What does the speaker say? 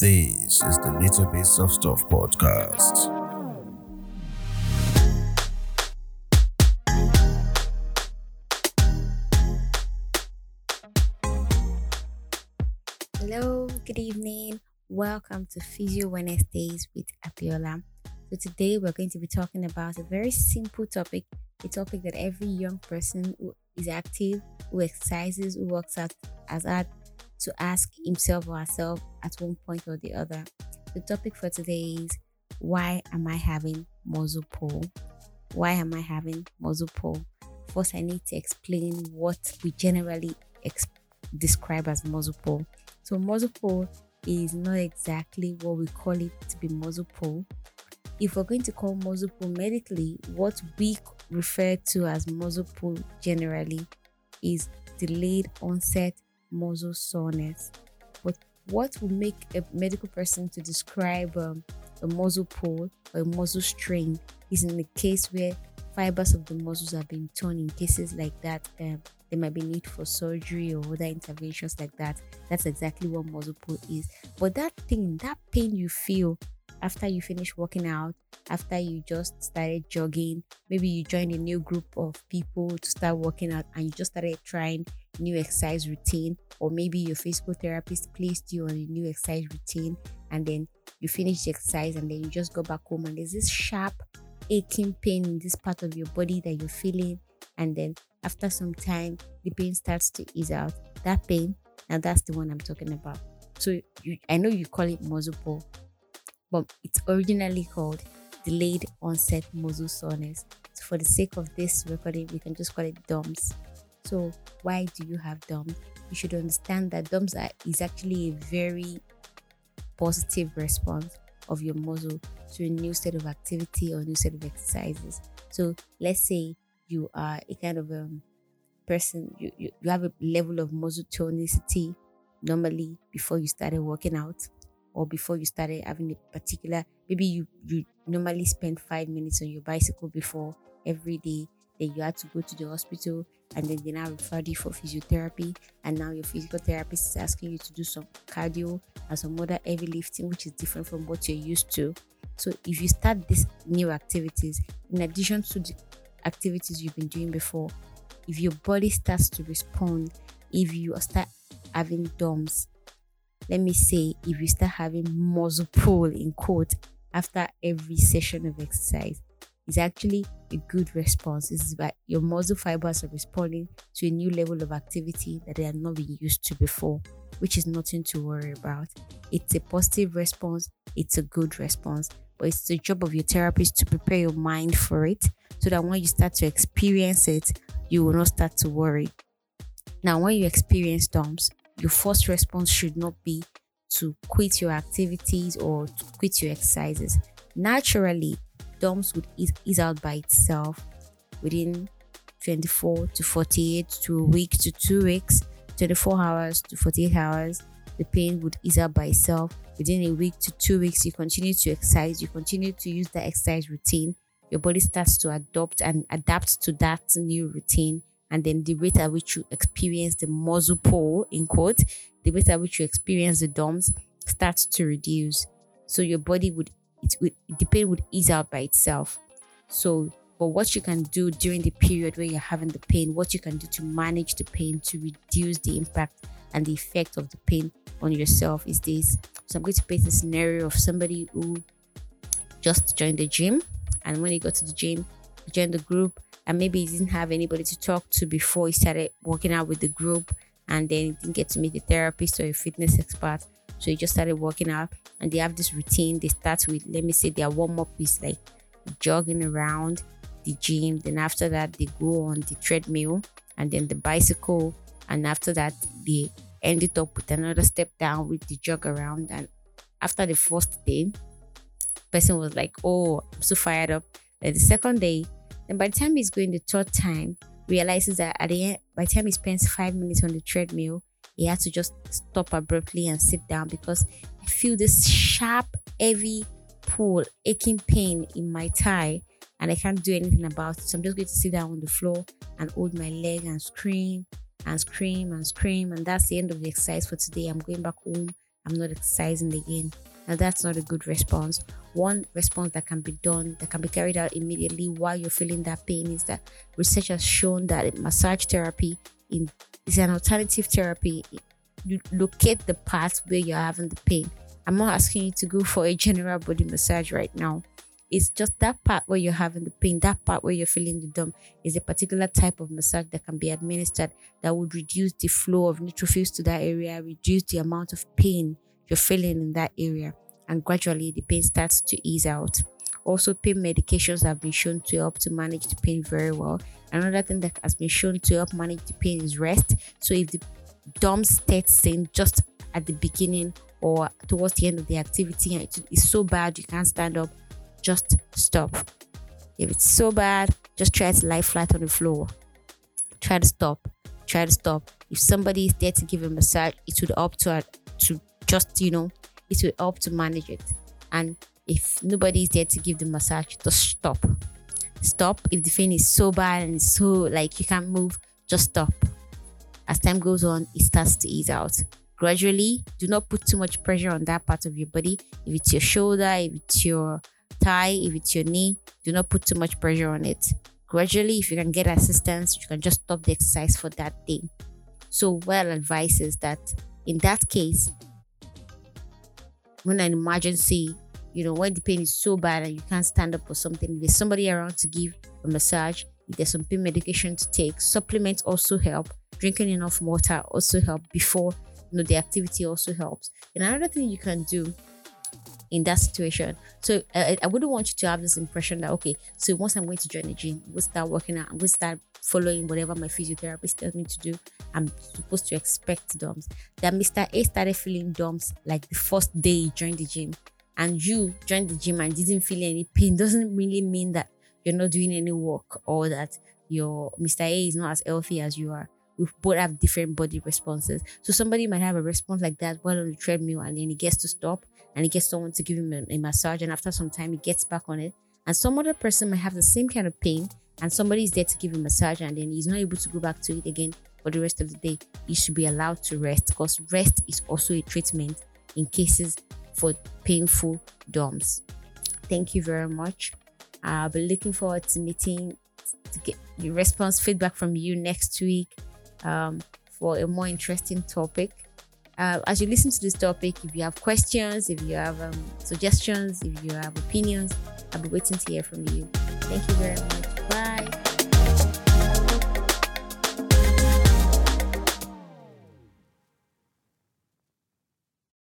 This is the Little Bits of Stuff podcast. Hello, good evening. Welcome to Physio Wednesdays with Apiola. So today we're going to be talking about a very simple topic, a topic that every young person who is active, who exercises, who works out has had to ask himself or herself at one point or the other. The topic for today is why am I having muscle pull? Why am I having muscle pull? First, I need to explain what we generally ex- describe as muscle pull. So, muscle pull is not exactly what we call it to be muscle pull. If we're going to call muscle pull medically, what we refer to as muscle pull generally is delayed onset muscle soreness. What would make a medical person to describe um, a muscle pull or a muscle strain is in the case where fibers of the muscles have been torn. In cases like that, um, there might be need for surgery or other interventions like that. That's exactly what muscle pull is. But that thing, that pain you feel after you finish working out, after you just started jogging, maybe you joined a new group of people to start working out and you just started trying new exercise routine, or maybe your physical therapist placed you on a new exercise routine and then you finish the exercise and then you just go back home and there's this sharp aching pain in this part of your body that you're feeling and then after some time the pain starts to ease out that pain now that's the one i'm talking about so you, i know you call it muscle pull but it's originally called delayed onset muscle soreness. So for the sake of this recording, we can just call it DOMS. So why do you have DOMS? You should understand that DOMS are, is actually a very positive response of your muscle to a new set of activity or new set of exercises. So let's say you are a kind of um, person, you, you, you have a level of muscle tonicity normally before you started working out or before you started having a particular maybe you you normally spend five minutes on your bicycle before every day then you had to go to the hospital and then they now refer you for physiotherapy and now your physical therapist is asking you to do some cardio and some other heavy lifting which is different from what you're used to. So if you start these new activities in addition to the activities you've been doing before if your body starts to respond if you start having DOMS let me say, if you start having muscle pull in quote after every session of exercise, it's actually a good response. Is that your muscle fibers are responding to a new level of activity that they have not been used to before, which is nothing to worry about. It's a positive response, it's a good response, but it's the job of your therapist to prepare your mind for it so that when you start to experience it, you will not start to worry. Now, when you experience DOMS, your first response should not be to quit your activities or to quit your exercises. Naturally, DOMS would ease, ease out by itself within 24 to 48 to a week to two weeks, 24 hours to 48 hours. The pain would ease out by itself within a week to two weeks. You continue to exercise, you continue to use the exercise routine. Your body starts to adopt and adapt to that new routine and then the rate at which you experience the muscle pull in quote the rate at which you experience the DOMS starts to reduce so your body would it would the pain would ease out by itself. So but what you can do during the period where you're having the pain what you can do to manage the pain to reduce the impact and the effect of the pain on yourself is this. So i'm going to paint a scenario of somebody who just joined the gym and when he got to the gym joined the group and maybe he didn't have anybody to talk to before he started working out with the group and then he didn't get to meet a therapist or a fitness expert so he just started working out and they have this routine. They start with let me say their warm-up is like jogging around the gym. Then after that they go on the treadmill and then the bicycle. And after that they ended up with another step down with the jog around. And after the first day person was like oh i'm so fired up. Then the second day and by the time he's going the third time, realizes that at the end, by the time he spends five minutes on the treadmill, he had to just stop abruptly and sit down because I feel this sharp, heavy pull, aching pain in my thigh, and I can't do anything about it. So I'm just going to sit down on the floor and hold my leg and scream and scream and scream. And that's the end of the exercise for today. I'm going back home. I'm not exercising again. Now, that's not a good response. One response that can be done, that can be carried out immediately while you're feeling that pain, is that research has shown that massage therapy in, is an alternative therapy. You locate the part where you're having the pain. I'm not asking you to go for a general body massage right now. It's just that part where you're having the pain, that part where you're feeling the dump is a particular type of massage that can be administered that would reduce the flow of neutrophils to that area, reduce the amount of pain you're feeling in that area, and gradually the pain starts to ease out. Also, pain medications have been shown to help to manage the pain very well. Another thing that has been shown to help manage the pain is rest. So, if the DOM starts in just at the beginning or towards the end of the activity and it's so bad you can't stand up, just stop. If it's so bad, just try to lie flat on the floor. Try to stop. Try to stop. If somebody is there to give a massage, it would help to uh, to just you know, it will help to manage it. And if nobody is there to give the massage, just stop. Stop. If the pain is so bad and so like you can't move, just stop. As time goes on, it starts to ease out gradually. Do not put too much pressure on that part of your body. If it's your shoulder, if it's your thigh, if it's your knee, do not put too much pressure on it. Gradually, if you can get assistance, you can just stop the exercise for that day. So, well advice is that in that case, when an emergency, you know, when the pain is so bad and you can't stand up or something, there's somebody around to give a massage. If there's some pain medication to take, supplements also help. Drinking enough water also help before you know the activity also helps. And another thing you can do in that situation. So uh, I wouldn't want you to have this impression that okay, so once I'm going to join the gym, to start working out, to start following whatever my physiotherapist tells me to do. I'm supposed to expect DOMS. That Mr. A started feeling DOMS like the first day he joined the gym, and you joined the gym and didn't feel any pain doesn't really mean that you're not doing any work or that your Mr. A is not as healthy as you are we both have different body responses. So somebody might have a response like that while on the treadmill and then he gets to stop and he gets someone to give him a, a massage and after some time he gets back on it. And some other person might have the same kind of pain and somebody is there to give him a massage and then he's not able to go back to it again for the rest of the day. He should be allowed to rest because rest is also a treatment in cases for painful DOMs. Thank you very much. I'll be looking forward to meeting to get your response feedback from you next week um, for a more interesting topic. Uh, as you listen to this topic, if you have questions, if you have um, suggestions, if you have opinions, I'll be waiting to hear from you. Thank you very much.